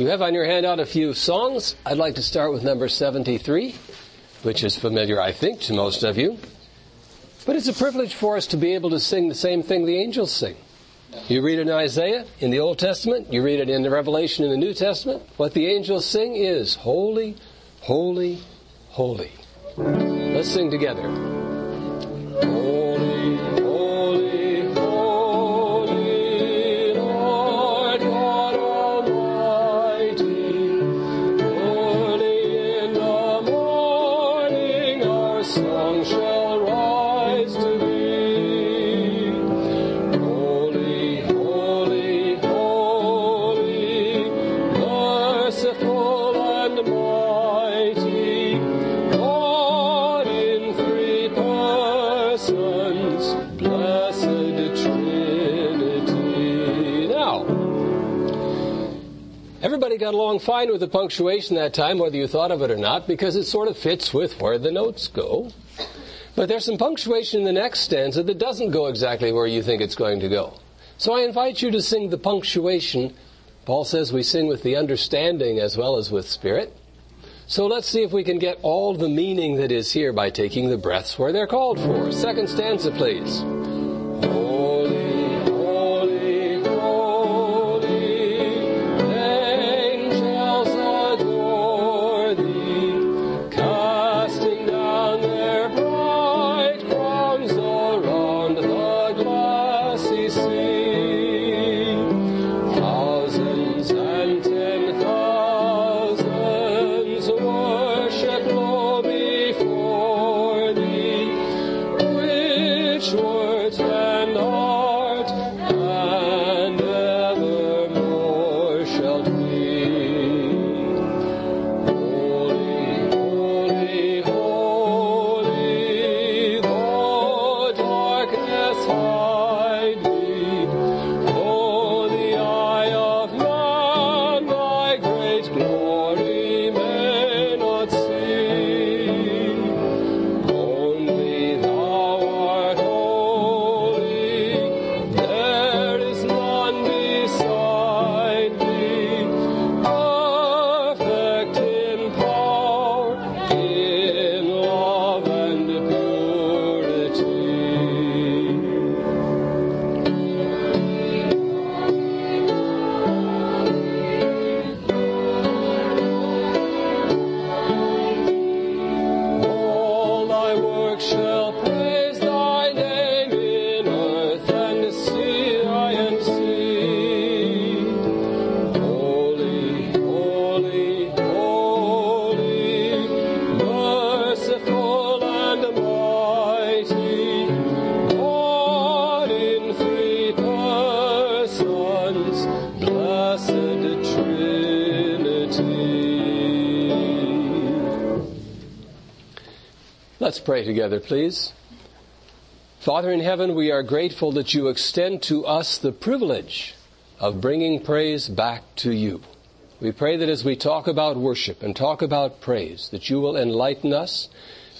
You have on your handout a few songs. I'd like to start with number 73, which is familiar, I think, to most of you. But it's a privilege for us to be able to sing the same thing the angels sing. You read it in Isaiah in the Old Testament, you read it in the Revelation in the New Testament. What the angels sing is holy, holy, holy. Let's sing together. Holy, got along fine with the punctuation that time, whether you thought of it or not, because it sort of fits with where the notes go. But there's some punctuation in the next stanza that doesn't go exactly where you think it's going to go. So I invite you to sing the punctuation. Paul says we sing with the understanding as well as with spirit. So let's see if we can get all the meaning that is here by taking the breaths where they're called for. Second stanza, please. Let's pray together, please. Father in heaven, we are grateful that you extend to us the privilege of bringing praise back to you. We pray that as we talk about worship and talk about praise, that you will enlighten us,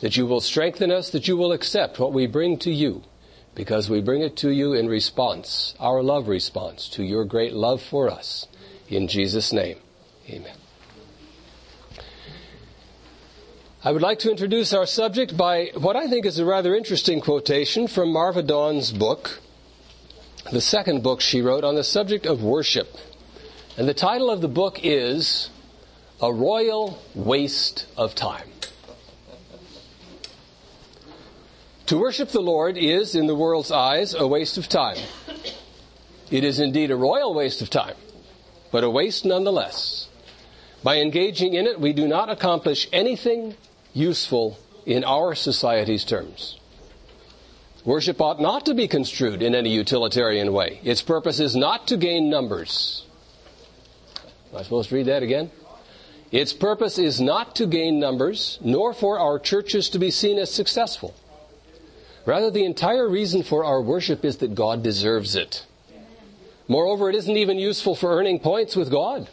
that you will strengthen us, that you will accept what we bring to you, because we bring it to you in response, our love response to your great love for us. In Jesus' name, amen. I would like to introduce our subject by what I think is a rather interesting quotation from Marva Dawn's book, the second book she wrote on the subject of worship. And the title of the book is A Royal Waste of Time. To worship the Lord is, in the world's eyes, a waste of time. It is indeed a royal waste of time, but a waste nonetheless. By engaging in it, we do not accomplish anything useful in our society's terms. Worship ought not to be construed in any utilitarian way. Its purpose is not to gain numbers. Am I supposed to read that again? Its purpose is not to gain numbers, nor for our churches to be seen as successful. Rather, the entire reason for our worship is that God deserves it. Moreover, it isn't even useful for earning points with God.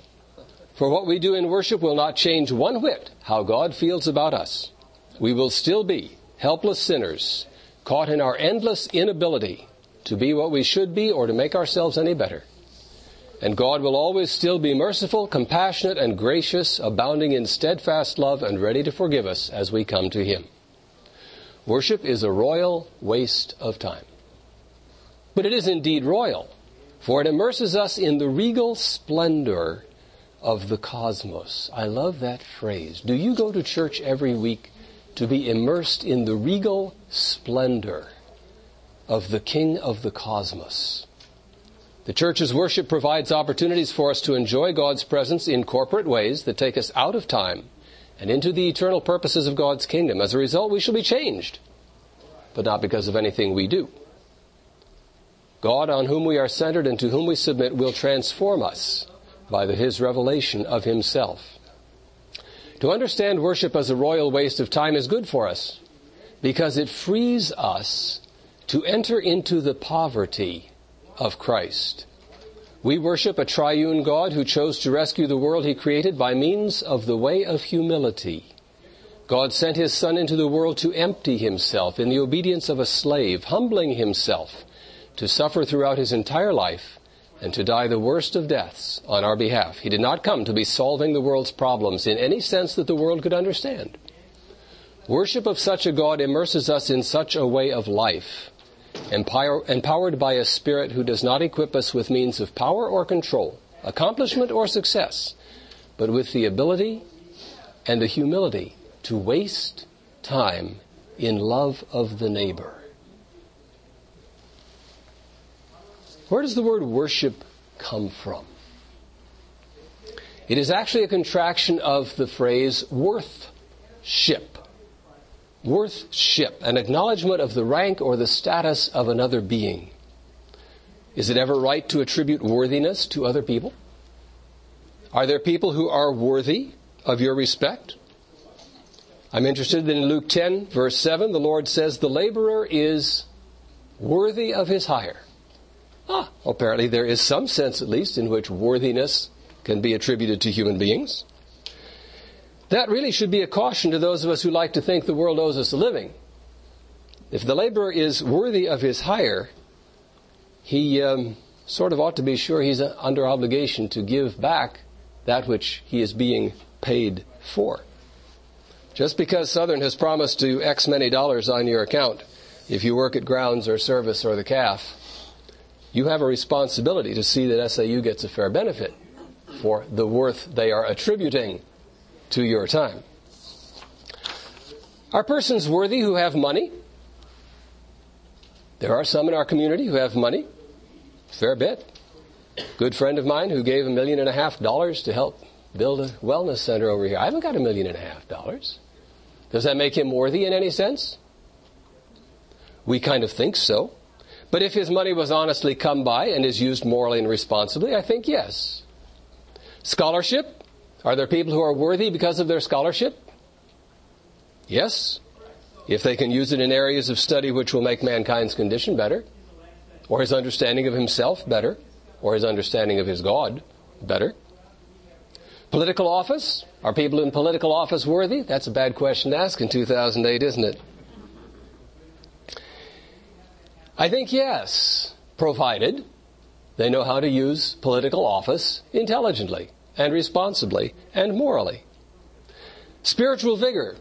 For what we do in worship will not change one whit how God feels about us. We will still be helpless sinners, caught in our endless inability to be what we should be or to make ourselves any better. And God will always still be merciful, compassionate, and gracious, abounding in steadfast love and ready to forgive us as we come to Him. Worship is a royal waste of time. But it is indeed royal, for it immerses us in the regal splendor of the cosmos. I love that phrase. Do you go to church every week to be immersed in the regal splendor of the King of the cosmos? The church's worship provides opportunities for us to enjoy God's presence in corporate ways that take us out of time and into the eternal purposes of God's kingdom. As a result, we shall be changed, but not because of anything we do. God, on whom we are centered and to whom we submit, will transform us by His revelation of Himself. To understand worship as a royal waste of time is good for us because it frees us to enter into the poverty of Christ. We worship a triune God who chose to rescue the world he created by means of the way of humility. God sent his Son into the world to empty himself in the obedience of a slave, humbling himself to suffer throughout his entire life and to die the worst of deaths on our behalf. He did not come to be solving the world's problems in any sense that the world could understand. Worship of such a God immerses us in such a way of life, empower, empowered by a spirit who does not equip us with means of power or control, accomplishment or success, but with the ability and the humility to waste time in love of the neighbor. Where does the word worship come from? It is actually a contraction of the phrase worthship. Worthship, an acknowledgement of the rank or the status of another being. Is it ever right to attribute worthiness to other people? Are there people who are worthy of your respect? I'm interested in Luke 10, verse 7. The Lord says, The laborer is worthy of his hire. Ah, apparently there is some sense, at least, in which worthiness can be attributed to human beings. That really should be a caution to those of us who like to think the world owes us a living. If the laborer is worthy of his hire, he um, sort of ought to be sure he's under obligation to give back that which he is being paid for. Just because Southern has promised to X many dollars on your account if you work at grounds or service or the calf, you have a responsibility to see that SAU gets a fair benefit for the worth they are attributing to your time. Are persons worthy who have money? There are some in our community who have money, fair bit. Good friend of mine who gave a million and a half dollars to help build a wellness center over here. I haven't got a million and a half dollars. Does that make him worthy in any sense? We kind of think so. But if his money was honestly come by and is used morally and responsibly, I think yes. Scholarship? Are there people who are worthy because of their scholarship? Yes. If they can use it in areas of study which will make mankind's condition better, or his understanding of himself better, or his understanding of his God better. Political office? Are people in political office worthy? That's a bad question to ask in 2008, isn't it? I think yes, provided they know how to use political office intelligently and responsibly and morally. Spiritual vigor.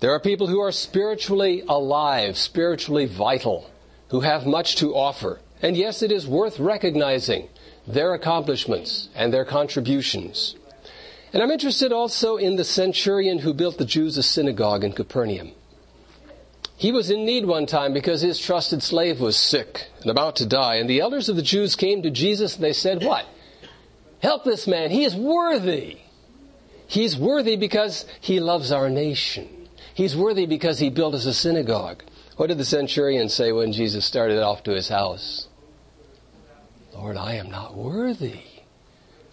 There are people who are spiritually alive, spiritually vital, who have much to offer. And yes, it is worth recognizing their accomplishments and their contributions. And I'm interested also in the centurion who built the Jews a synagogue in Capernaum. He was in need one time because his trusted slave was sick and about to die. And the elders of the Jews came to Jesus and they said, What? Help this man. He is worthy. He's worthy because he loves our nation. He's worthy because he built us a synagogue. What did the centurion say when Jesus started off to his house? Lord, I am not worthy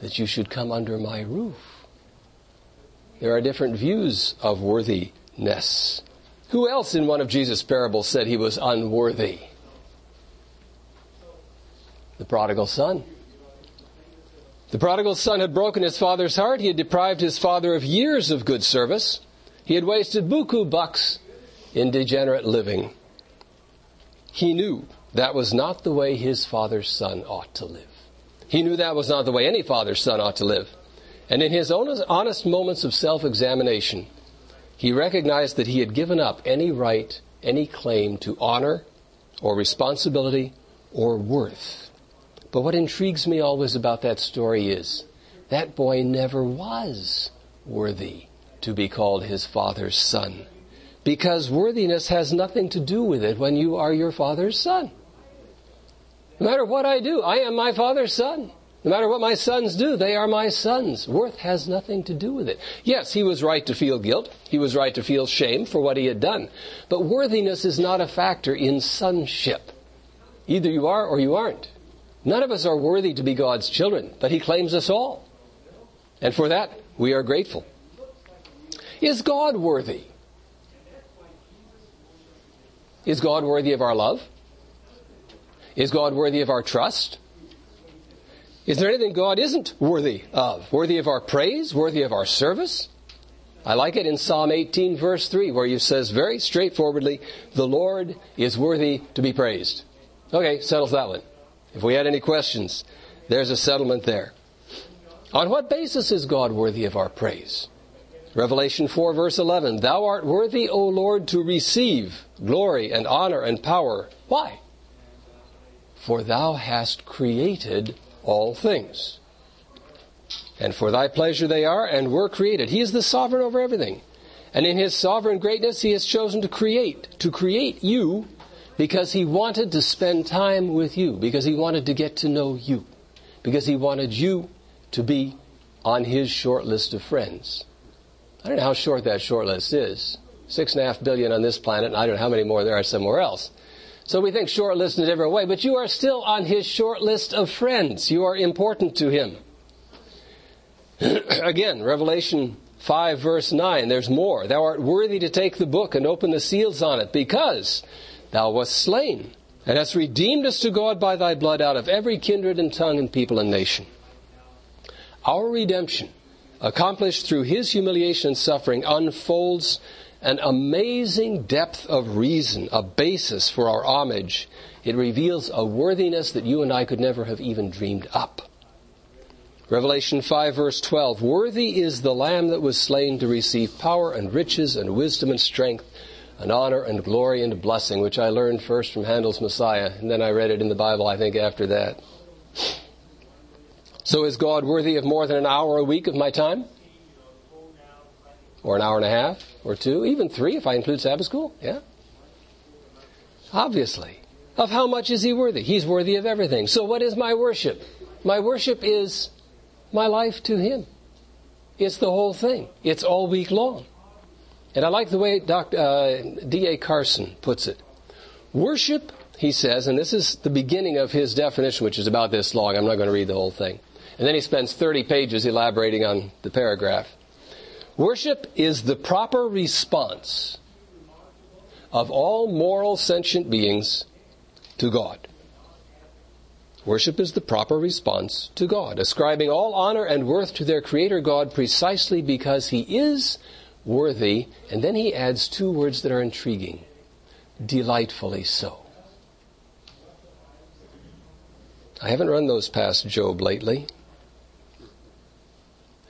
that you should come under my roof. There are different views of worthiness. Who else in one of Jesus' parables said he was unworthy? The prodigal son. The prodigal son had broken his father's heart. He had deprived his father of years of good service. He had wasted buku bucks in degenerate living. He knew that was not the way his father's son ought to live. He knew that was not the way any father's son ought to live. And in his own honest moments of self examination, he recognized that he had given up any right, any claim to honor or responsibility or worth. But what intrigues me always about that story is that boy never was worthy to be called his father's son. Because worthiness has nothing to do with it when you are your father's son. No matter what I do, I am my father's son. No matter what my sons do, they are my sons. Worth has nothing to do with it. Yes, he was right to feel guilt. He was right to feel shame for what he had done. But worthiness is not a factor in sonship. Either you are or you aren't. None of us are worthy to be God's children, but he claims us all. And for that, we are grateful. Is God worthy? Is God worthy of our love? Is God worthy of our trust? Is there anything God isn't worthy of? Worthy of our praise? Worthy of our service? I like it in Psalm 18 verse 3 where he says very straightforwardly, the Lord is worthy to be praised. Okay, settles that one. If we had any questions, there's a settlement there. On what basis is God worthy of our praise? Revelation 4 verse 11, Thou art worthy, O Lord, to receive glory and honor and power. Why? For thou hast created all things. And for thy pleasure they are and were created. He is the sovereign over everything. And in his sovereign greatness, he has chosen to create, to create you because he wanted to spend time with you, because he wanted to get to know you, because he wanted you to be on his short list of friends. I don't know how short that short list is. Six and a half billion on this planet, and I don't know how many more there are somewhere else. So we think short list in a different way, but you are still on his short list of friends. You are important to him. Again, Revelation 5 verse 9, there's more. Thou art worthy to take the book and open the seals on it because thou wast slain and hast redeemed us to God by thy blood out of every kindred and tongue and people and nation. Our redemption, accomplished through his humiliation and suffering, unfolds an amazing depth of reason, a basis for our homage. It reveals a worthiness that you and I could never have even dreamed up. Revelation 5 verse 12, Worthy is the Lamb that was slain to receive power and riches and wisdom and strength and honor and glory and blessing, which I learned first from Handel's Messiah, and then I read it in the Bible, I think, after that. So is God worthy of more than an hour a week of my time? Or an hour and a half? Or two? Even three if I include Sabbath school? Yeah? Obviously. Of how much is He worthy? He's worthy of everything. So what is my worship? My worship is my life to Him. It's the whole thing. It's all week long. And I like the way Dr., uh, D.A. Carson puts it. Worship, he says, and this is the beginning of his definition, which is about this long. I'm not going to read the whole thing. And then he spends 30 pages elaborating on the paragraph. Worship is the proper response of all moral sentient beings to God. Worship is the proper response to God, ascribing all honor and worth to their Creator God precisely because He is worthy. And then he adds two words that are intriguing delightfully so. I haven't run those past Job lately.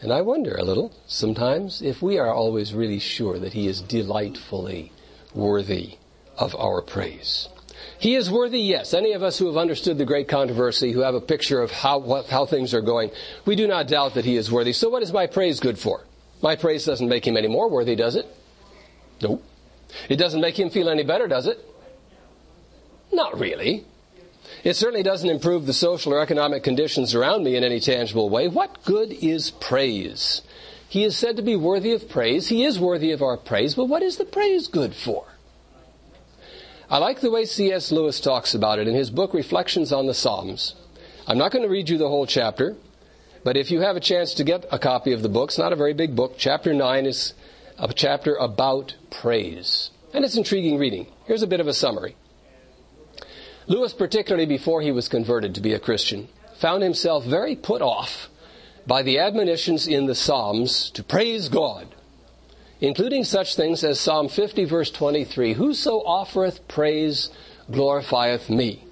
And I wonder a little sometimes if we are always really sure that He is delightfully worthy of our praise. He is worthy, yes. Any of us who have understood the great controversy, who have a picture of how, what, how things are going, we do not doubt that He is worthy. So what is my praise good for? My praise doesn't make Him any more worthy, does it? Nope. It doesn't make Him feel any better, does it? Not really. It certainly doesn't improve the social or economic conditions around me in any tangible way. What good is praise? He is said to be worthy of praise. He is worthy of our praise, but what is the praise good for? I like the way C.S. Lewis talks about it in his book Reflections on the Psalms. I'm not going to read you the whole chapter, but if you have a chance to get a copy of the book, it's not a very big book. Chapter 9 is a chapter about praise. And it's intriguing reading. Here's a bit of a summary. Lewis, particularly before he was converted to be a Christian, found himself very put off by the admonitions in the Psalms to praise God, including such things as Psalm 50 verse 23, Whoso offereth praise glorifieth me.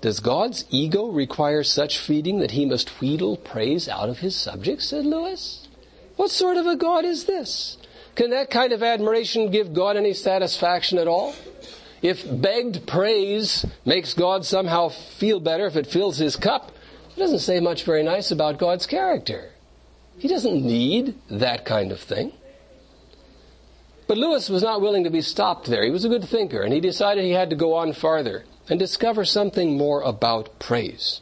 Does God's ego require such feeding that he must wheedle praise out of his subjects? said Lewis. What sort of a God is this? Can that kind of admiration give God any satisfaction at all? If begged praise makes God somehow feel better if it fills his cup, it doesn't say much very nice about God's character. He doesn't need that kind of thing. But Lewis was not willing to be stopped there. He was a good thinker, and he decided he had to go on farther and discover something more about praise.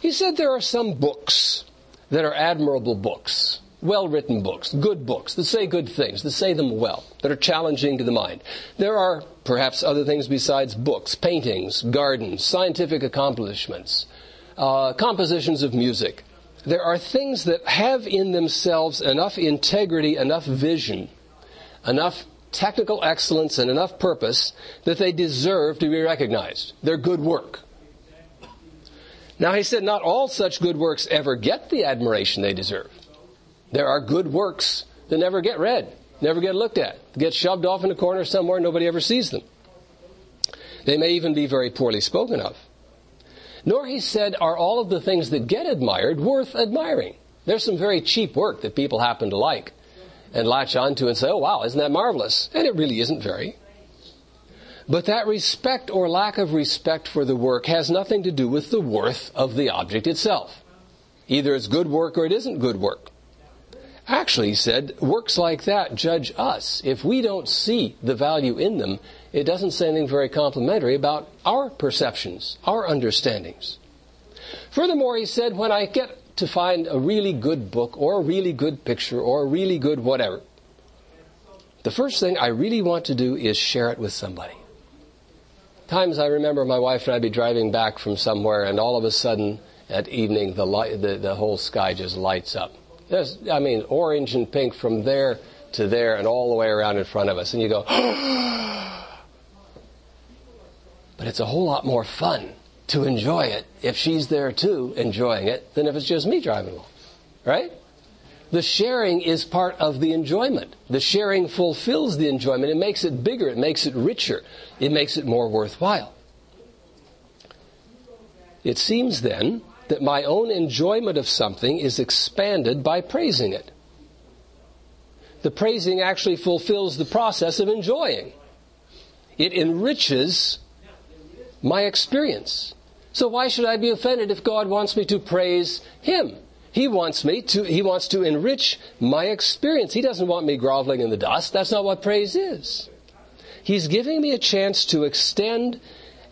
He said there are some books that are admirable books, well written books, good books that say good things, that say them well, that are challenging to the mind. There are perhaps other things besides books, paintings, gardens, scientific accomplishments, uh, compositions of music. There are things that have in themselves enough integrity, enough vision, enough technical excellence, and enough purpose that they deserve to be recognized. They're good work. Now, he said not all such good works ever get the admiration they deserve. There are good works that never get read, never get looked at, get shoved off in a corner somewhere, nobody ever sees them. They may even be very poorly spoken of. Nor, he said, are all of the things that get admired worth admiring. There's some very cheap work that people happen to like and latch onto and say, oh wow, isn't that marvelous? And it really isn't very. But that respect or lack of respect for the work has nothing to do with the worth of the object itself. Either it's good work or it isn't good work. Actually, he said, works like that judge us. If we don't see the value in them, it doesn't say anything very complimentary about our perceptions, our understandings. Furthermore, he said, when I get to find a really good book or a really good picture or a really good whatever, the first thing I really want to do is share it with somebody. Times I remember my wife and I'd be driving back from somewhere and all of a sudden at evening the, light, the, the whole sky just lights up. There's, I mean, orange and pink from there to there and all the way around in front of us. And you go, but it's a whole lot more fun to enjoy it if she's there too, enjoying it, than if it's just me driving along. Right? The sharing is part of the enjoyment. The sharing fulfills the enjoyment. It makes it bigger. It makes it richer. It makes it more worthwhile. It seems then that my own enjoyment of something is expanded by praising it. The praising actually fulfills the process of enjoying. It enriches my experience. So why should I be offended if God wants me to praise Him? He wants me to, He wants to enrich my experience. He doesn't want me groveling in the dust. That's not what praise is. He's giving me a chance to extend,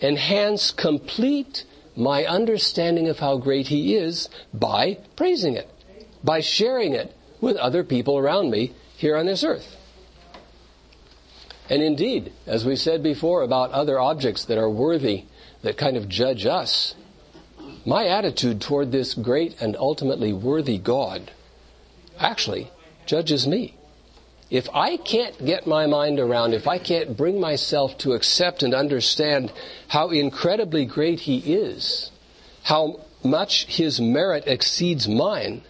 enhance, complete my understanding of how great He is by praising it, by sharing it with other people around me here on this earth. And indeed, as we said before about other objects that are worthy, that kind of judge us, my attitude toward this great and ultimately worthy God actually judges me. If I can't get my mind around, if I can't bring myself to accept and understand how incredibly great He is, how much His merit exceeds mine,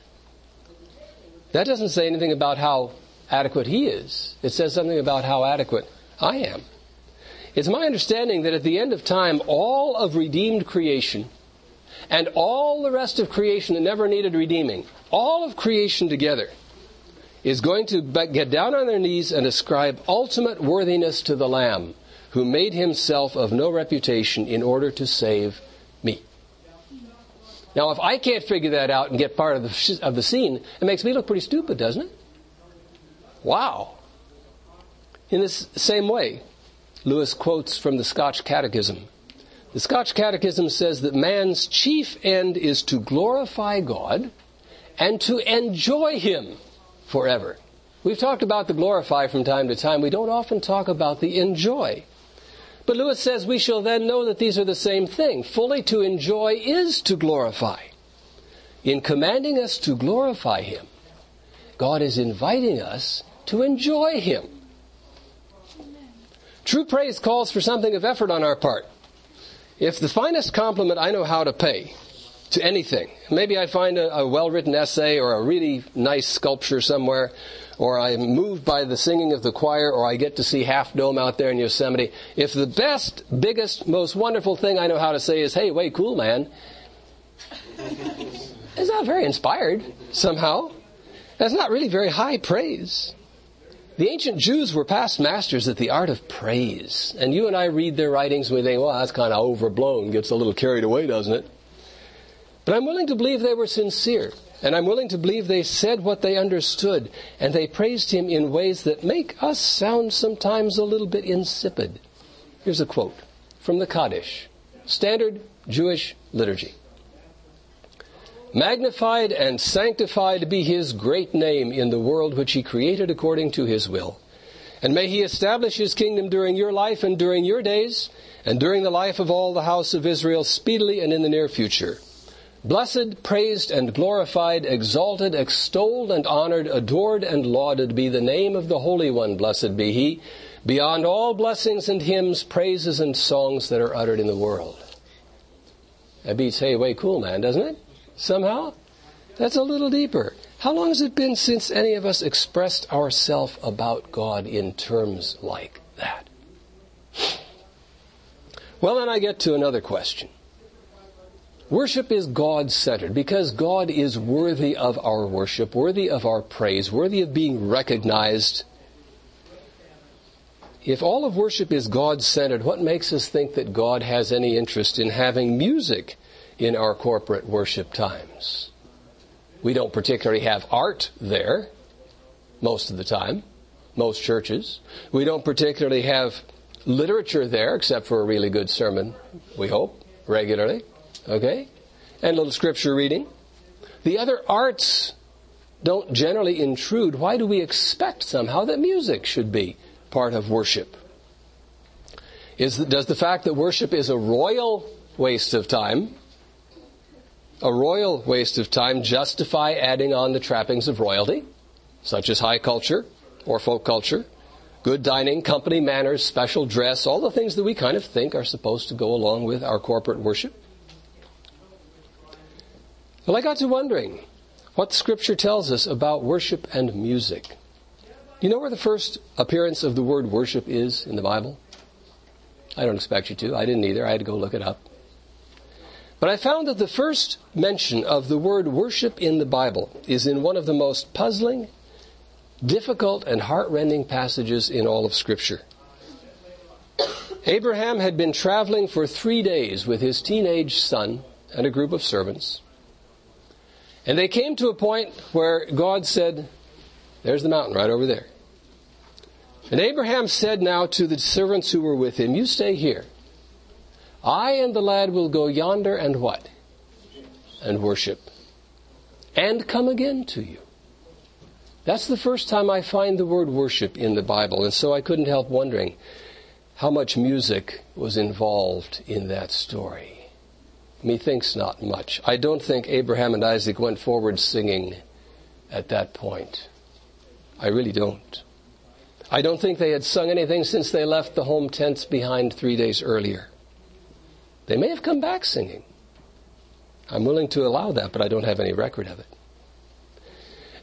that doesn't say anything about how adequate He is. It says something about how adequate I am. It's my understanding that at the end of time, all of redeemed creation and all the rest of creation that never needed redeeming, all of creation together, is going to get down on their knees and ascribe ultimate worthiness to the Lamb who made himself of no reputation in order to save me. Now, if I can't figure that out and get part of the, of the scene, it makes me look pretty stupid, doesn't it? Wow. In this same way, Lewis quotes from the Scotch Catechism. The Scotch Catechism says that man's chief end is to glorify God and to enjoy Him forever. We've talked about the glorify from time to time. We don't often talk about the enjoy. But Lewis says we shall then know that these are the same thing. Fully to enjoy is to glorify. In commanding us to glorify Him, God is inviting us to enjoy Him. True praise calls for something of effort on our part. If the finest compliment I know how to pay to anything. Maybe I find a, a well written essay or a really nice sculpture somewhere, or I'm moved by the singing of the choir, or I get to see Half Dome out there in Yosemite. If the best, biggest, most wonderful thing I know how to say is, hey, way cool, man, it's not very inspired somehow. That's not really very high praise. The ancient Jews were past masters at the art of praise. And you and I read their writings and we think, well, that's kind of overblown, gets a little carried away, doesn't it? But I'm willing to believe they were sincere. And I'm willing to believe they said what they understood. And they praised him in ways that make us sound sometimes a little bit insipid. Here's a quote from the Kaddish, standard Jewish liturgy. Magnified and sanctified be his great name in the world which he created according to his will. And may he establish his kingdom during your life and during your days, and during the life of all the house of Israel speedily and in the near future. Blessed, praised, and glorified, exalted, extolled, and honored, adored, and lauded be the name of the Holy One, blessed be he, beyond all blessings and hymns, praises, and songs that are uttered in the world. That beats hey way cool man, doesn't it? somehow? That's a little deeper. How long has it been since any of us expressed ourselves about God in terms like that? Well, then I get to another question. Worship is God centered because God is worthy of our worship, worthy of our praise, worthy of being recognized. If all of worship is God centered, what makes us think that God has any interest in having music in our corporate worship times. We don't particularly have art there most of the time, most churches. We don't particularly have literature there except for a really good sermon, we hope, regularly. Okay? And a little scripture reading. The other arts don't generally intrude. Why do we expect somehow that music should be part of worship? Is, does the fact that worship is a royal waste of time a royal waste of time justify adding on the trappings of royalty, such as high culture or folk culture, good dining, company manners, special dress, all the things that we kind of think are supposed to go along with our corporate worship. Well, I got to wondering what Scripture tells us about worship and music. You know where the first appearance of the word worship is in the Bible? I don't expect you to. I didn't either. I had to go look it up. But I found that the first mention of the word worship in the Bible is in one of the most puzzling, difficult, and heartrending passages in all of Scripture. Abraham had been traveling for three days with his teenage son and a group of servants. And they came to a point where God said, There's the mountain right over there. And Abraham said now to the servants who were with him, You stay here. I and the lad will go yonder and what? And worship. And come again to you. That's the first time I find the word worship in the Bible, and so I couldn't help wondering how much music was involved in that story. Methinks not much. I don't think Abraham and Isaac went forward singing at that point. I really don't. I don't think they had sung anything since they left the home tents behind three days earlier. They may have come back singing. I'm willing to allow that, but I don't have any record of it.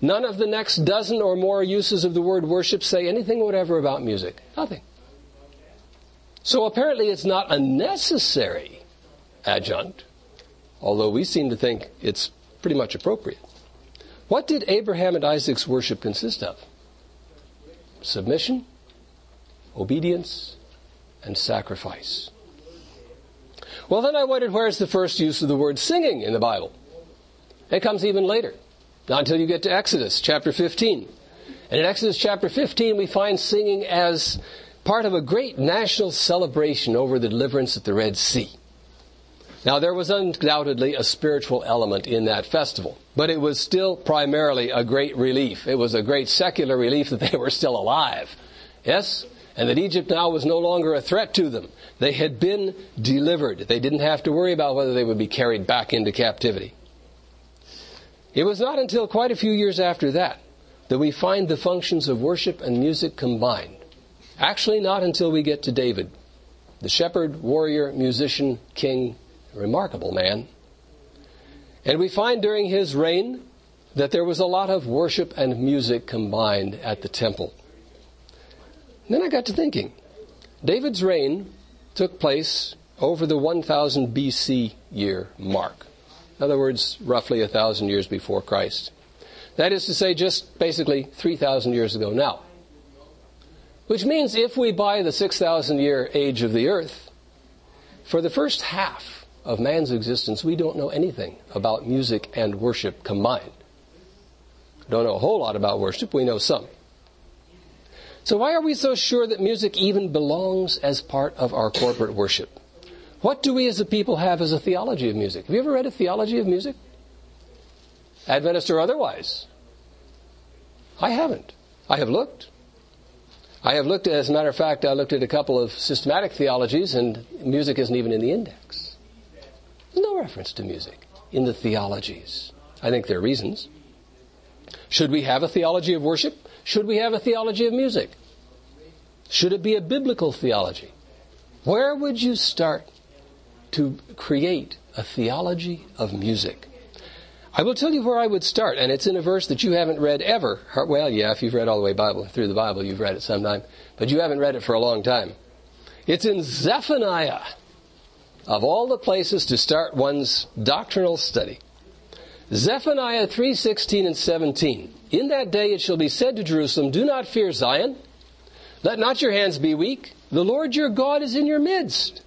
None of the next dozen or more uses of the word worship say anything whatever about music. Nothing. So apparently it's not a necessary adjunct, although we seem to think it's pretty much appropriate. What did Abraham and Isaac's worship consist of? Submission, obedience, and sacrifice. Well, then I wondered where's the first use of the word singing in the Bible? It comes even later, not until you get to Exodus chapter 15. And in Exodus chapter 15, we find singing as part of a great national celebration over the deliverance at the Red Sea. Now, there was undoubtedly a spiritual element in that festival, but it was still primarily a great relief. It was a great secular relief that they were still alive. Yes? and that Egypt now was no longer a threat to them. They had been delivered. They didn't have to worry about whether they would be carried back into captivity. It was not until quite a few years after that that we find the functions of worship and music combined. Actually, not until we get to David, the shepherd, warrior, musician, king, remarkable man. And we find during his reign that there was a lot of worship and music combined at the temple. Then I got to thinking David's reign took place over the 1000 BC year mark. In other words, roughly a thousand years before Christ. That is to say, just basically 3,000 years ago now. Which means if we buy the 6,000 year age of the earth, for the first half of man's existence, we don't know anything about music and worship combined. Don't know a whole lot about worship, we know some. So why are we so sure that music even belongs as part of our corporate worship? What do we as a people have as a theology of music? Have you ever read a theology of music? Adventist or otherwise? I haven't. I have looked. I have looked, as a matter of fact, I looked at a couple of systematic theologies, and music isn't even in the index. No reference to music in the theologies. I think there are reasons. Should we have a theology of worship? Should we have a theology of music? Should it be a biblical theology? Where would you start to create a theology of music? I will tell you where I would start, and it's in a verse that you haven't read ever. Well, yeah, if you've read all the way Bible through the Bible, you've read it sometime, but you haven't read it for a long time. It's in Zephaniah, of all the places to start one's doctrinal study. Zephaniah 3:16 and 17. In that day it shall be said to Jerusalem, Do not fear Zion. Let not your hands be weak. The Lord your God is in your midst.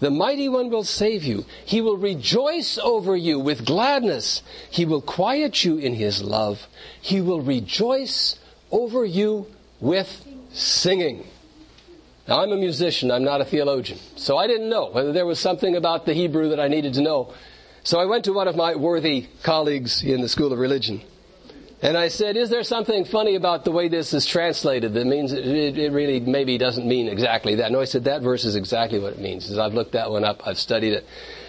The mighty one will save you. He will rejoice over you with gladness. He will quiet you in his love. He will rejoice over you with singing. Now, I'm a musician, I'm not a theologian, so I didn't know whether there was something about the Hebrew that I needed to know. So I went to one of my worthy colleagues in the School of Religion and I said, is there something funny about the way this is translated that means it, it, really maybe doesn't mean exactly that? No, he said, that verse is exactly what it means. Says, I've looked that one up, I've studied it.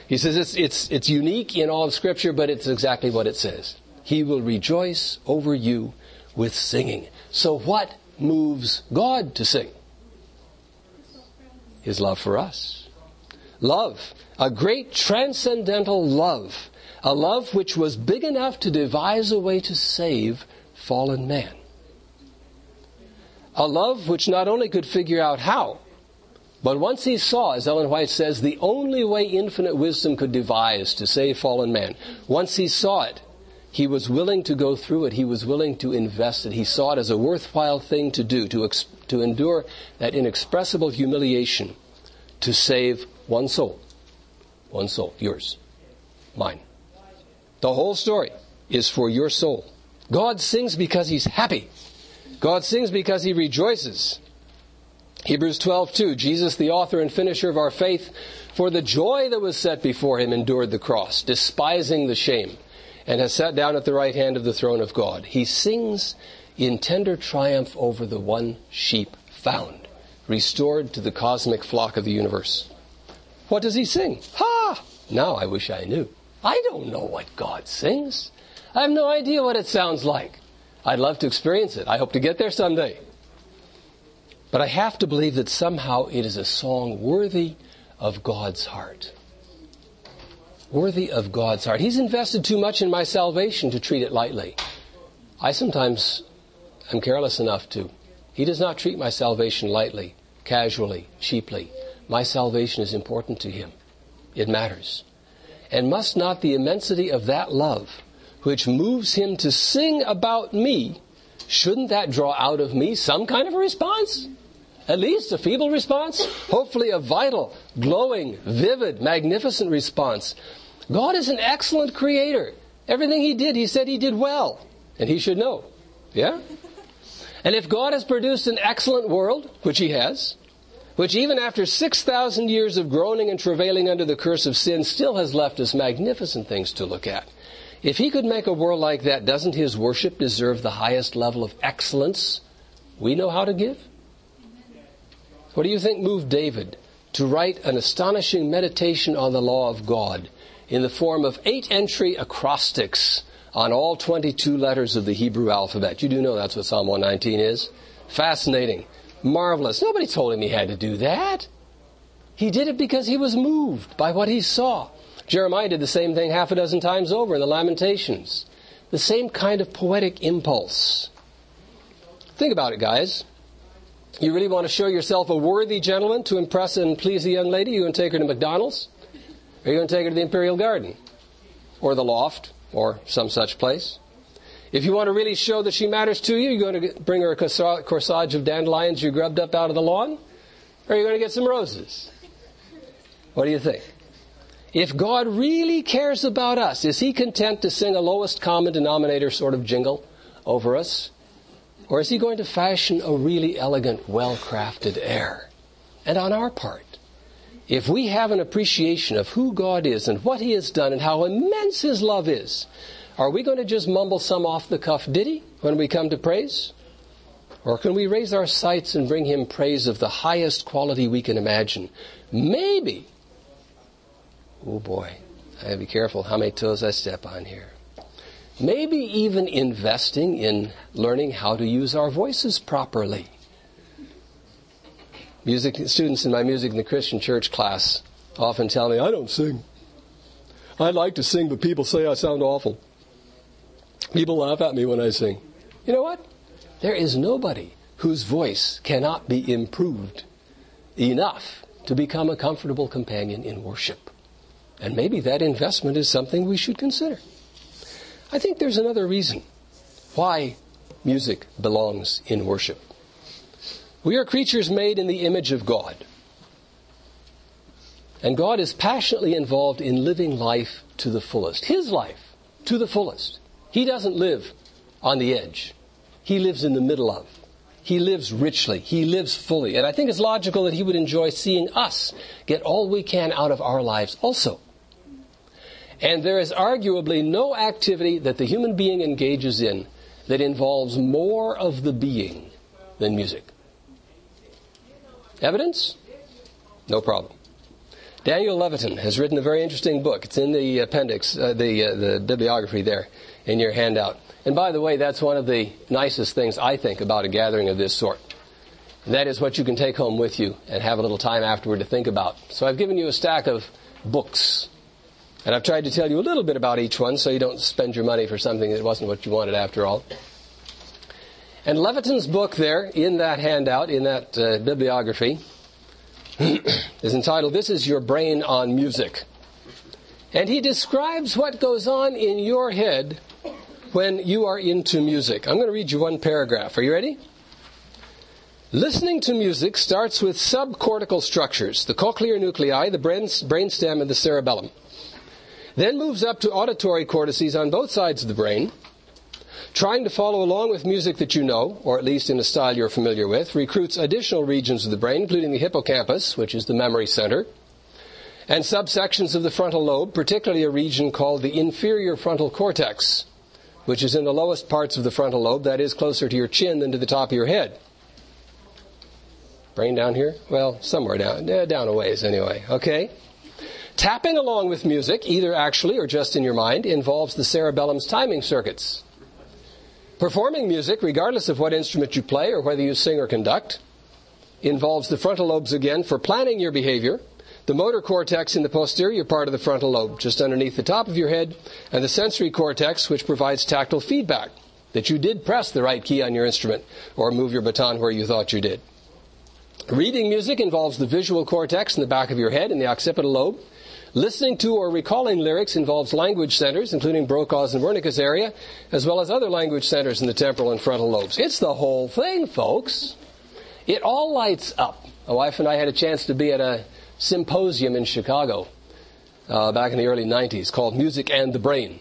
He says, it's, it's, it's unique in all of Scripture, but it's exactly what it says. He will rejoice over you with singing. So what moves God to sing? His love for us. Love. A great transcendental love a love which was big enough to devise a way to save fallen man. A love which not only could figure out how, but once he saw, as Ellen White says, the only way infinite wisdom could devise to save fallen man, once he saw it, he was willing to go through it. He was willing to invest it. He saw it as a worthwhile thing to do, to, to endure that inexpressible humiliation to save one soul. One soul. Yours. Mine. The whole story is for your soul. God sings because he's happy. God sings because he rejoices. Hebrews 12:2 Jesus the author and finisher of our faith for the joy that was set before him endured the cross despising the shame and has sat down at the right hand of the throne of God. He sings in tender triumph over the one sheep found restored to the cosmic flock of the universe. What does he sing? Ha! Now I wish I knew. I don't know what God sings. I have no idea what it sounds like. I'd love to experience it. I hope to get there someday. But I have to believe that somehow it is a song worthy of God's heart. Worthy of God's heart. He's invested too much in my salvation to treat it lightly. I sometimes am careless enough to. He does not treat my salvation lightly, casually, cheaply. My salvation is important to him. It matters. And must not the immensity of that love, which moves him to sing about me, shouldn't that draw out of me some kind of a response? At least a feeble response? Hopefully a vital, glowing, vivid, magnificent response. God is an excellent creator. Everything he did, he said he did well. And he should know. Yeah? And if God has produced an excellent world, which he has, which even after 6,000 years of groaning and travailing under the curse of sin still has left us magnificent things to look at. If he could make a world like that, doesn't his worship deserve the highest level of excellence we know how to give? What do you think moved David to write an astonishing meditation on the law of God in the form of eight entry acrostics on all 22 letters of the Hebrew alphabet? You do know that's what Psalm 119 is. Fascinating marvelous. Nobody told him he had to do that. He did it because he was moved by what he saw. Jeremiah did the same thing half a dozen times over in the Lamentations. The same kind of poetic impulse. Think about it, guys. You really want to show yourself a worthy gentleman to impress and please the young lady? You going to take her to McDonald's? Or are you going to take her to the Imperial Garden? Or the Loft? Or some such place? If you want to really show that she matters to you, you're going to bring her a corsage of dandelions you grubbed up out of the lawn? Or you're going to get some roses? What do you think? If God really cares about us, is He content to sing a lowest common denominator sort of jingle over us? Or is He going to fashion a really elegant, well crafted air? And on our part, if we have an appreciation of who God is and what He has done and how immense His love is, are we going to just mumble some off the cuff ditty when we come to praise? Or can we raise our sights and bring Him praise of the highest quality we can imagine? Maybe Oh boy, I gotta be careful how many toes I step on here. Maybe even investing in learning how to use our voices properly. Music students in my music in the Christian church class often tell me, I don't sing. I like to sing, but people say I sound awful. People laugh at me when I sing. You know what? There is nobody whose voice cannot be improved enough to become a comfortable companion in worship. And maybe that investment is something we should consider. I think there's another reason why music belongs in worship. We are creatures made in the image of God. And God is passionately involved in living life to the fullest. His life to the fullest. He doesn't live on the edge. He lives in the middle of. He lives richly. He lives fully. And I think it's logical that he would enjoy seeing us get all we can out of our lives also. And there is arguably no activity that the human being engages in that involves more of the being than music. Evidence? No problem. Daniel Levitin has written a very interesting book. It's in the appendix, uh, the, uh, the bibliography there in your handout. And by the way, that's one of the nicest things I think about a gathering of this sort. That is what you can take home with you and have a little time afterward to think about. So I've given you a stack of books and I've tried to tell you a little bit about each one so you don't spend your money for something that wasn't what you wanted after all. And Levitin's book there, in that handout, in that uh, bibliography, is entitled This is Your Brain on Music. And he describes what goes on in your head when you are into music. I'm going to read you one paragraph. Are you ready? Listening to music starts with subcortical structures, the cochlear nuclei, the brain, brainstem, and the cerebellum then moves up to auditory cortices on both sides of the brain, trying to follow along with music that you know, or at least in a style you're familiar with, recruits additional regions of the brain, including the hippocampus, which is the memory center, and subsections of the frontal lobe, particularly a region called the inferior frontal cortex, which is in the lowest parts of the frontal lobe, that is closer to your chin than to the top of your head. Brain down here? Well, somewhere down, eh, down a ways anyway, okay? Tapping along with music, either actually or just in your mind, involves the cerebellum's timing circuits. Performing music, regardless of what instrument you play or whether you sing or conduct, involves the frontal lobes again for planning your behavior, the motor cortex in the posterior part of the frontal lobe, just underneath the top of your head, and the sensory cortex, which provides tactile feedback that you did press the right key on your instrument or move your baton where you thought you did. Reading music involves the visual cortex in the back of your head and the occipital lobe, Listening to or recalling lyrics involves language centers, including Broca's and Wernicke's area, as well as other language centers in the temporal and frontal lobes. It's the whole thing, folks. It all lights up. My wife and I had a chance to be at a symposium in Chicago uh, back in the early 90s called Music and the Brain.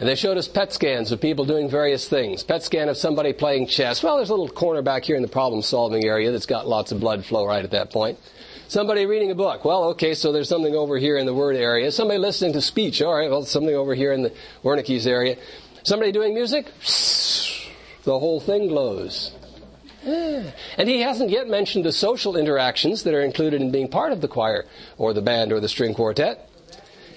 And they showed us PET scans of people doing various things. PET scan of somebody playing chess. Well, there's a little corner back here in the problem solving area that's got lots of blood flow right at that point. Somebody reading a book. Well, okay, so there's something over here in the word area. Somebody listening to speech. All right, well, something over here in the Wernicke's area. Somebody doing music. The whole thing glows. Ah. And he hasn't yet mentioned the social interactions that are included in being part of the choir or the band or the string quartet.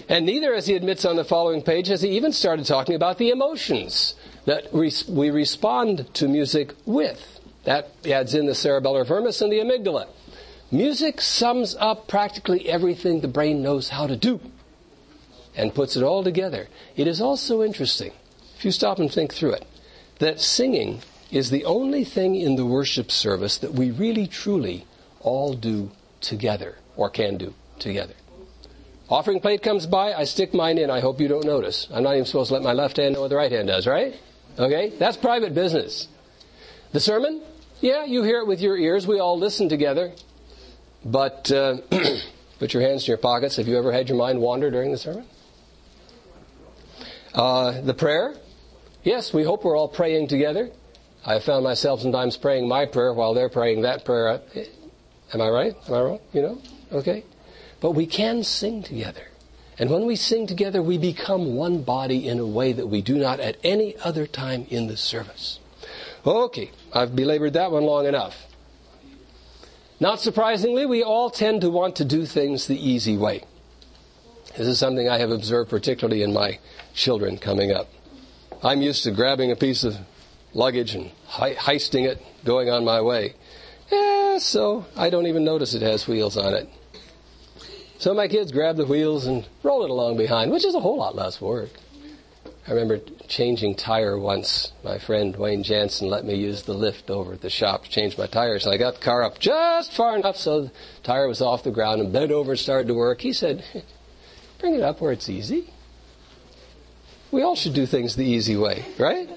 And neither, as he admits on the following page, has he even started talking about the emotions that we respond to music with. That adds in the cerebellar vermis and the amygdala. Music sums up practically everything the brain knows how to do. and puts it all together. It is also interesting, if you stop and think through it, that singing is the only thing in the worship service that we really truly all do together, or can do together. Offering plate comes by, I stick mine in. I hope you don't notice. I'm not even supposed to let my left hand know what the right hand does, right? Okay? That's private business. The sermon? Yeah, you hear it with your ears. We all listen together. But uh, put your hands in your pockets. Have you ever had your mind wander during the sermon? Uh, the prayer? Yes, we hope we're all praying together. I found myself sometimes praying my prayer while they're praying that prayer. Am I right? Am I wrong? You know? Okay. But we can sing together. And when we sing together, we become one body in a way that we do not at any other time in the service. Okay, I've belabored that one long enough. Not surprisingly, we all tend to want to do things the easy way. This is something I have observed particularly in my children coming up. I'm used to grabbing a piece of luggage and heisting it, going on my way. Yeah, so I don't even notice it has wheels on it. So my kids grab the wheels and roll it along behind, which is a whole lot less work. I remember changing tire once. My friend Wayne Jansen let me use the lift over at the shop to change my tires. And I got the car up just far enough so the tire was off the ground and bent over and started to work. He said, Bring it up where it's easy. We all should do things the easy way, right?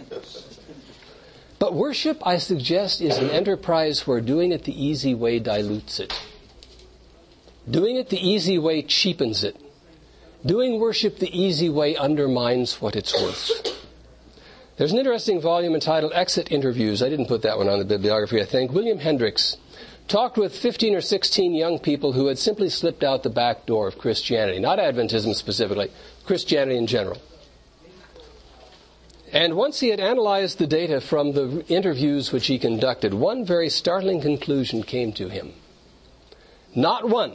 But worship, I suggest, is an enterprise where doing it the easy way dilutes it. Doing it the easy way cheapens it. Doing worship the easy way undermines what it's worth. There's an interesting volume entitled Exit Interviews. I didn't put that one on the bibliography, I think. William Hendricks talked with 15 or 16 young people who had simply slipped out the back door of Christianity, not Adventism specifically, Christianity in general. And once he had analyzed the data from the interviews which he conducted, one very startling conclusion came to him. Not one,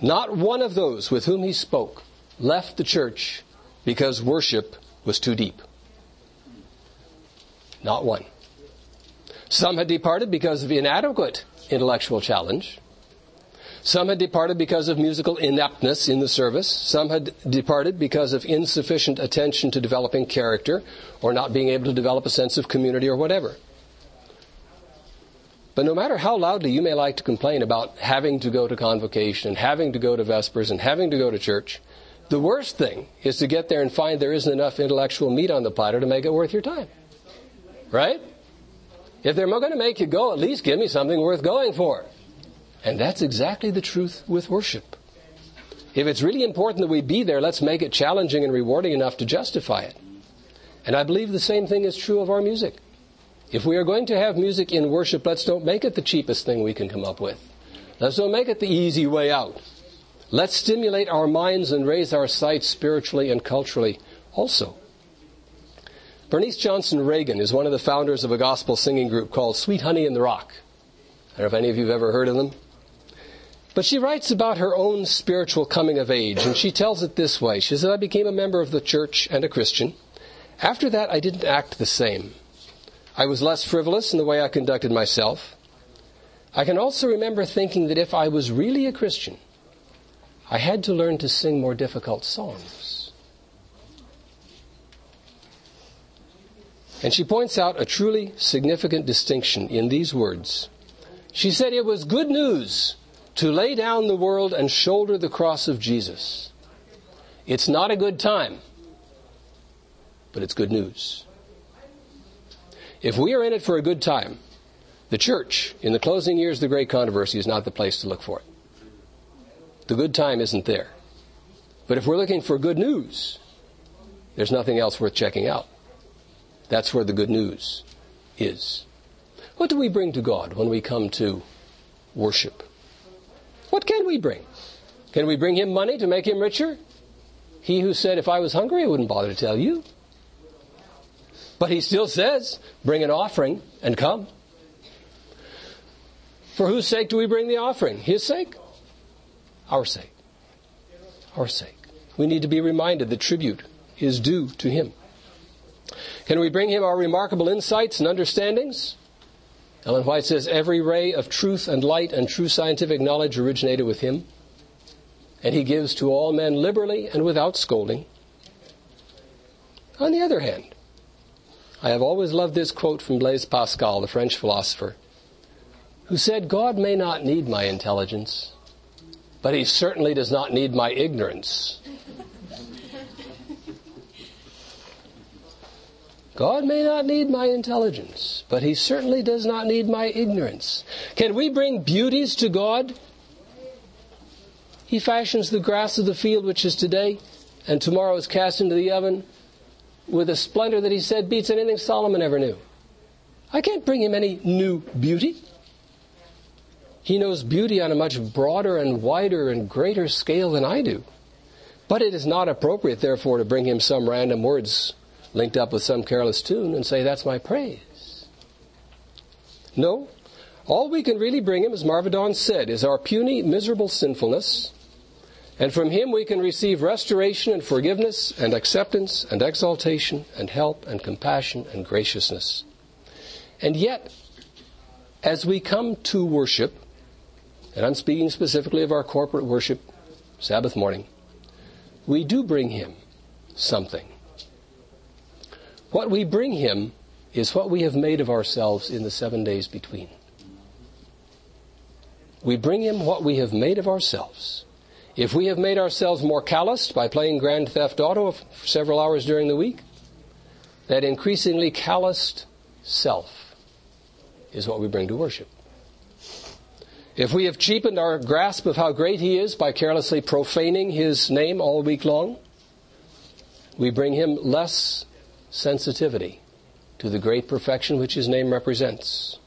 not one of those with whom he spoke left the church because worship was too deep. Not one. Some had departed because of inadequate intellectual challenge. Some had departed because of musical ineptness in the service. Some had departed because of insufficient attention to developing character or not being able to develop a sense of community or whatever. But no matter how loudly you may like to complain about having to go to convocation and having to go to Vespers and having to go to church, the worst thing is to get there and find there isn't enough intellectual meat on the platter to make it worth your time. Right? If they're going to make you go, at least give me something worth going for. And that's exactly the truth with worship. If it's really important that we be there, let's make it challenging and rewarding enough to justify it. And I believe the same thing is true of our music. If we are going to have music in worship, let's don't make it the cheapest thing we can come up with. Let's don't make it the easy way out. Let's stimulate our minds and raise our sights spiritually and culturally also. Bernice Johnson Reagon is one of the founders of a gospel singing group called Sweet Honey in the Rock. I don't know if any of you have ever heard of them. But she writes about her own spiritual coming of age, and she tells it this way. She said, I became a member of the church and a Christian. After that, I didn't act the same. I was less frivolous in the way I conducted myself. I can also remember thinking that if I was really a Christian, I had to learn to sing more difficult songs. And she points out a truly significant distinction in these words. She said it was good news to lay down the world and shoulder the cross of Jesus. It's not a good time, but it's good news. If we are in it for a good time, the church, in the closing years of the great controversy, is not the place to look for it. The good time isn't there. But if we're looking for good news, there's nothing else worth checking out. That's where the good news is. What do we bring to God when we come to worship? What can we bring? Can we bring him money to make him richer? He who said, If I was hungry, I wouldn't bother to tell you. But he still says, Bring an offering and come. For whose sake do we bring the offering? His sake? Our sake. Our sake. We need to be reminded that tribute is due to him. Can we bring him our remarkable insights and understandings? Ellen White says every ray of truth and light and true scientific knowledge originated with him. and he gives to all men liberally and without scolding. On the other hand, I have always loved this quote from Blaise Pascal, the French philosopher, who said, God may not need my intelligence, but he certainly does not need my ignorance. God may not need my intelligence, but he certainly does not need my ignorance. Can we bring beauties to God he fashions the grass of the field which is today and tomorrow is cast into the oven with a splendor that he said beats anything Solomon ever knew. I can't bring him any new beauty. He knows beauty on a much broader and wider and greater scale than I do. But it is not appropriate, therefore, to bring him some random words linked up with some careless tune and say, that's my praise. No. All we can really bring him, as Marva Dawn said, is our puny, miserable sinfulness and from Him we can receive restoration and forgiveness and acceptance and exaltation and help and compassion and graciousness. And yet, as we come to worship, and I'm speaking specifically of our corporate worship, Sabbath morning, we do bring Him something. What we bring Him is what we have made of ourselves in the seven days between. We bring Him what we have made of ourselves. If we have made ourselves more calloused by playing Grand Theft Auto for several hours during the week, that increasingly calloused self is what we bring to worship. If we have cheapened our grasp of how great He is by carelessly profaning His name all week long, we bring Him less sensitivity to the great perfection which His name represents.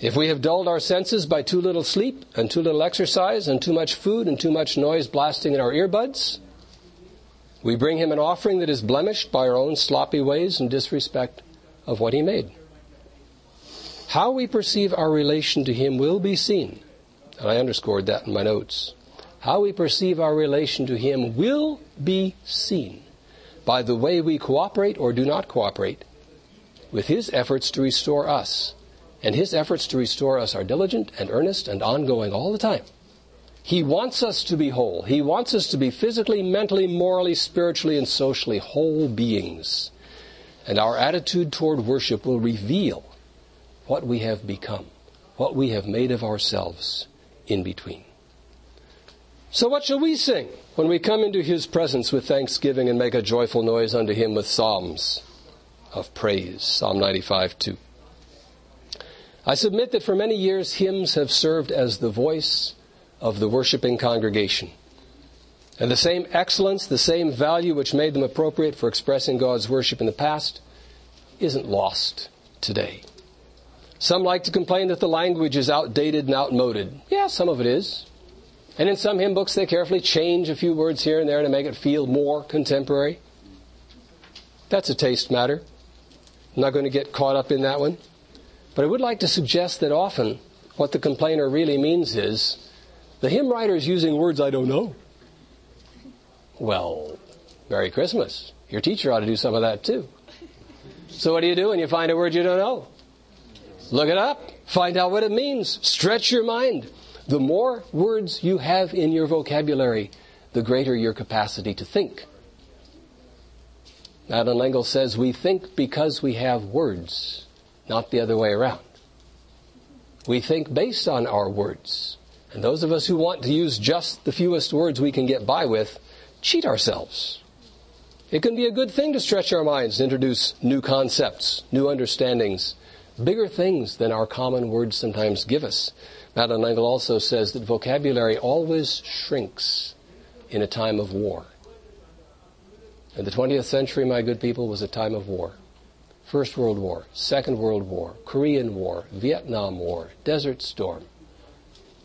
If we have dulled our senses by too little sleep and too little exercise and too much food and too much noise blasting in our earbuds, we bring him an offering that is blemished by our own sloppy ways and disrespect of what he made. How we perceive our relation to him will be seen, and I underscored that in my notes. How we perceive our relation to him will be seen by the way we cooperate or do not cooperate with his efforts to restore us and his efforts to restore us are diligent and earnest and ongoing all the time. He wants us to be whole. He wants us to be physically, mentally, morally, spiritually, and socially whole beings. And our attitude toward worship will reveal what we have become, what we have made of ourselves in between. So what shall we sing when we come into his presence with thanksgiving and make a joyful noise unto him with psalms of praise? Psalm 95, 2. I submit that for many years hymns have served as the voice of the worshiping congregation. And the same excellence, the same value which made them appropriate for expressing God's worship in the past isn't lost today. Some like to complain that the language is outdated and outmoded. Yeah, some of it is. And in some hymn books, they carefully change a few words here and there to make it feel more contemporary. That's a taste matter. I'm not going to get caught up in that one. But I would like to suggest that often what the complainer really means is the hymn writer is using words I don't know. Well, Merry Christmas. Your teacher ought to do some of that too. So what do you do when you find a word you don't know? Look it up. Find out what it means. Stretch your mind. The more words you have in your vocabulary, the greater your capacity to think. Madeleine L'Engle says, we think because we have words not the other way around. We think based on our words. And those of us who want to use just the fewest words we can get by with cheat ourselves. It can be a good thing to stretch our minds, introduce new concepts, new understandings, bigger things than our common words sometimes give us. Madeleine L'Engle also says that vocabulary always shrinks in a time of war. And the 20th century, my good people, was a time of war. First World War, Second World War, Korean War, Vietnam War, Desert Storm.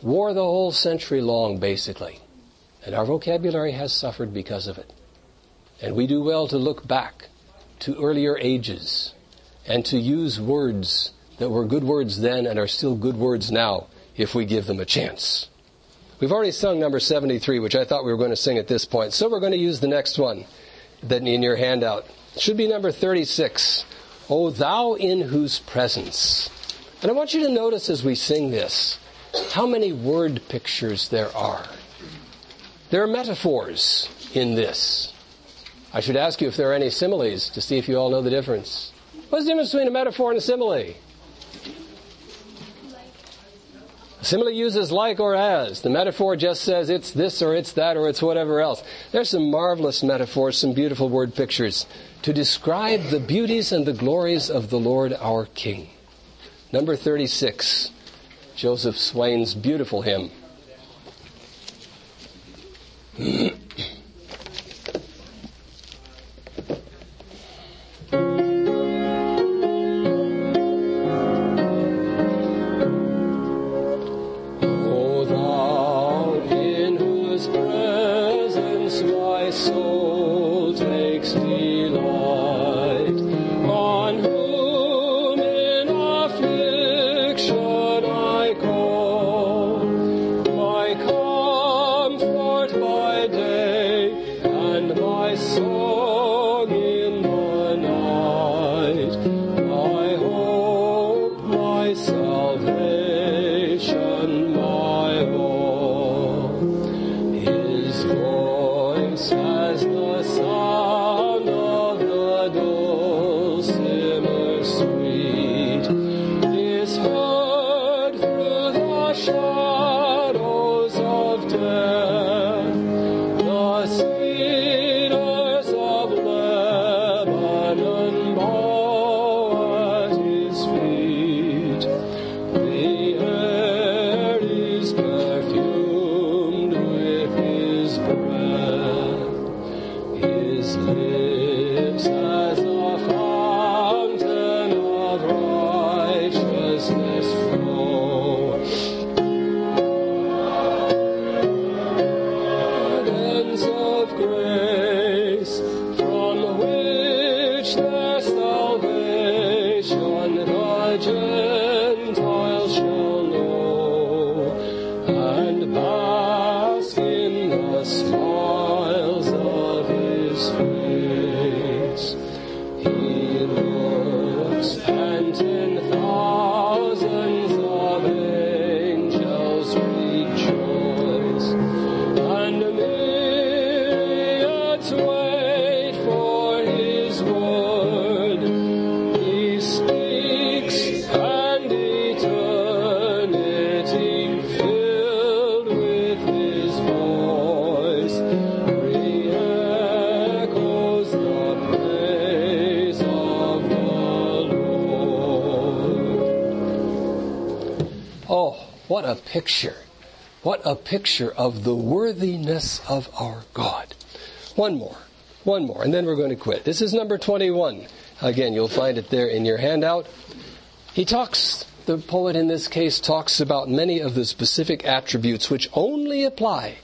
War the whole century long, basically. And our vocabulary has suffered because of it. And we do well to look back to earlier ages and to use words that were good words then and are still good words now if we give them a chance. We've already sung number 73, which I thought we were going to sing at this point. So we're going to use the next one that in your handout. It should be number 36. O thou in whose presence. And I want you to notice as we sing this how many word pictures there are. There are metaphors in this. I should ask you if there are any similes to see if you all know the difference. What's the difference between a metaphor and a simile? A simile uses like or as. The metaphor just says it's this or it's that or it's whatever else. There's some marvelous metaphors, some beautiful word pictures to describe the beauties and the glories of the Lord our King. Number 36, Joseph Swain's beautiful hymn. picture. What a picture of the worthiness of our God. One more. One more, and then we're going to quit. This is number 21. Again, you'll find it there in your handout. He talks, the poet in this case talks about many of the specific attributes which only apply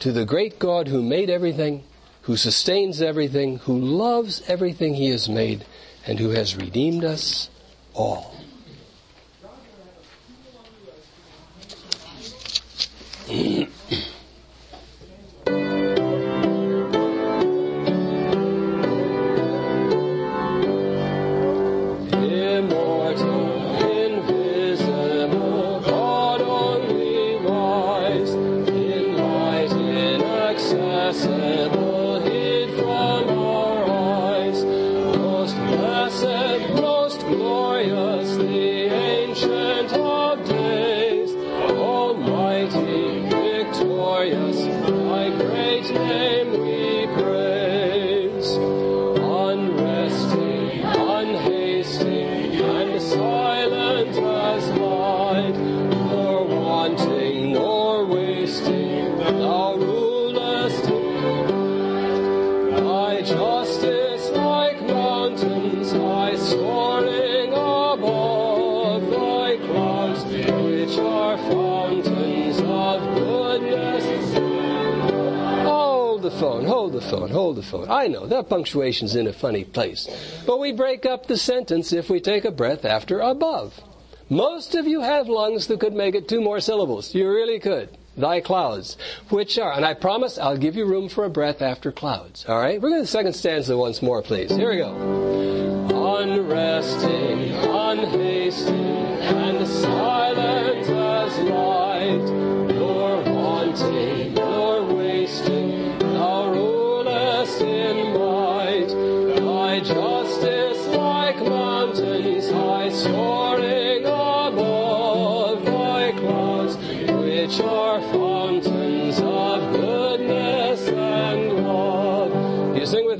to the great God who made everything, who sustains everything, who loves everything he has made, and who has redeemed us all. Mm-hmm. silent as light, nor wanting more. Phone. Hold the phone. I know that punctuation's in a funny place. But we break up the sentence if we take a breath after above. Most of you have lungs that could make it two more syllables. You really could. Thy clouds, which are, and I promise I'll give you room for a breath after clouds. All right? We're going to the second stanza once more, please. Here we go. Unresting, unhasting,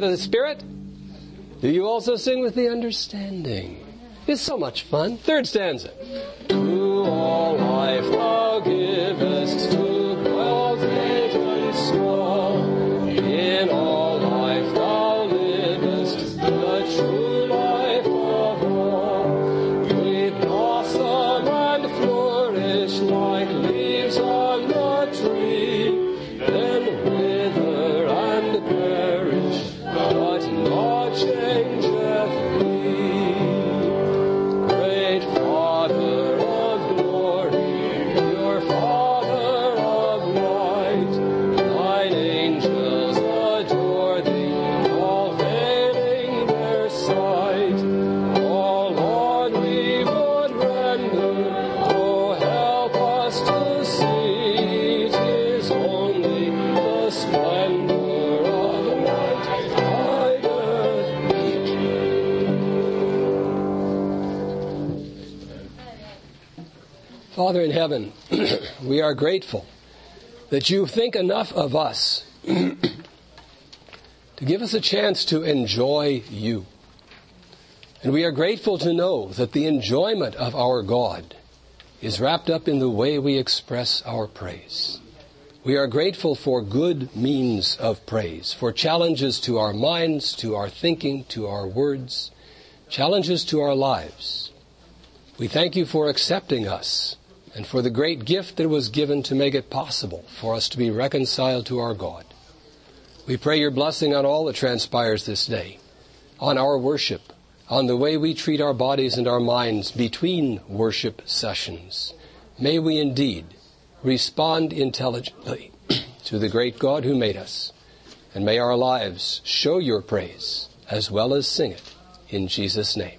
The Spirit? Do you also sing with the understanding? It's so much fun. Third stanza. To all life thou givest, to great and. In all are grateful that you think enough of us to give us a chance to enjoy you. And we are grateful to know that the enjoyment of our God is wrapped up in the way we express our praise. We are grateful for good means of praise, for challenges to our minds, to our thinking, to our words, challenges to our lives. We thank you for accepting us and for the great gift that was given to make it possible for us to be reconciled to our God. We pray your blessing on all that transpires this day, on our worship, on the way we treat our bodies and our minds between worship sessions. May we indeed respond intelligently to the great God who made us, and may our lives show your praise as well as sing it in Jesus' name.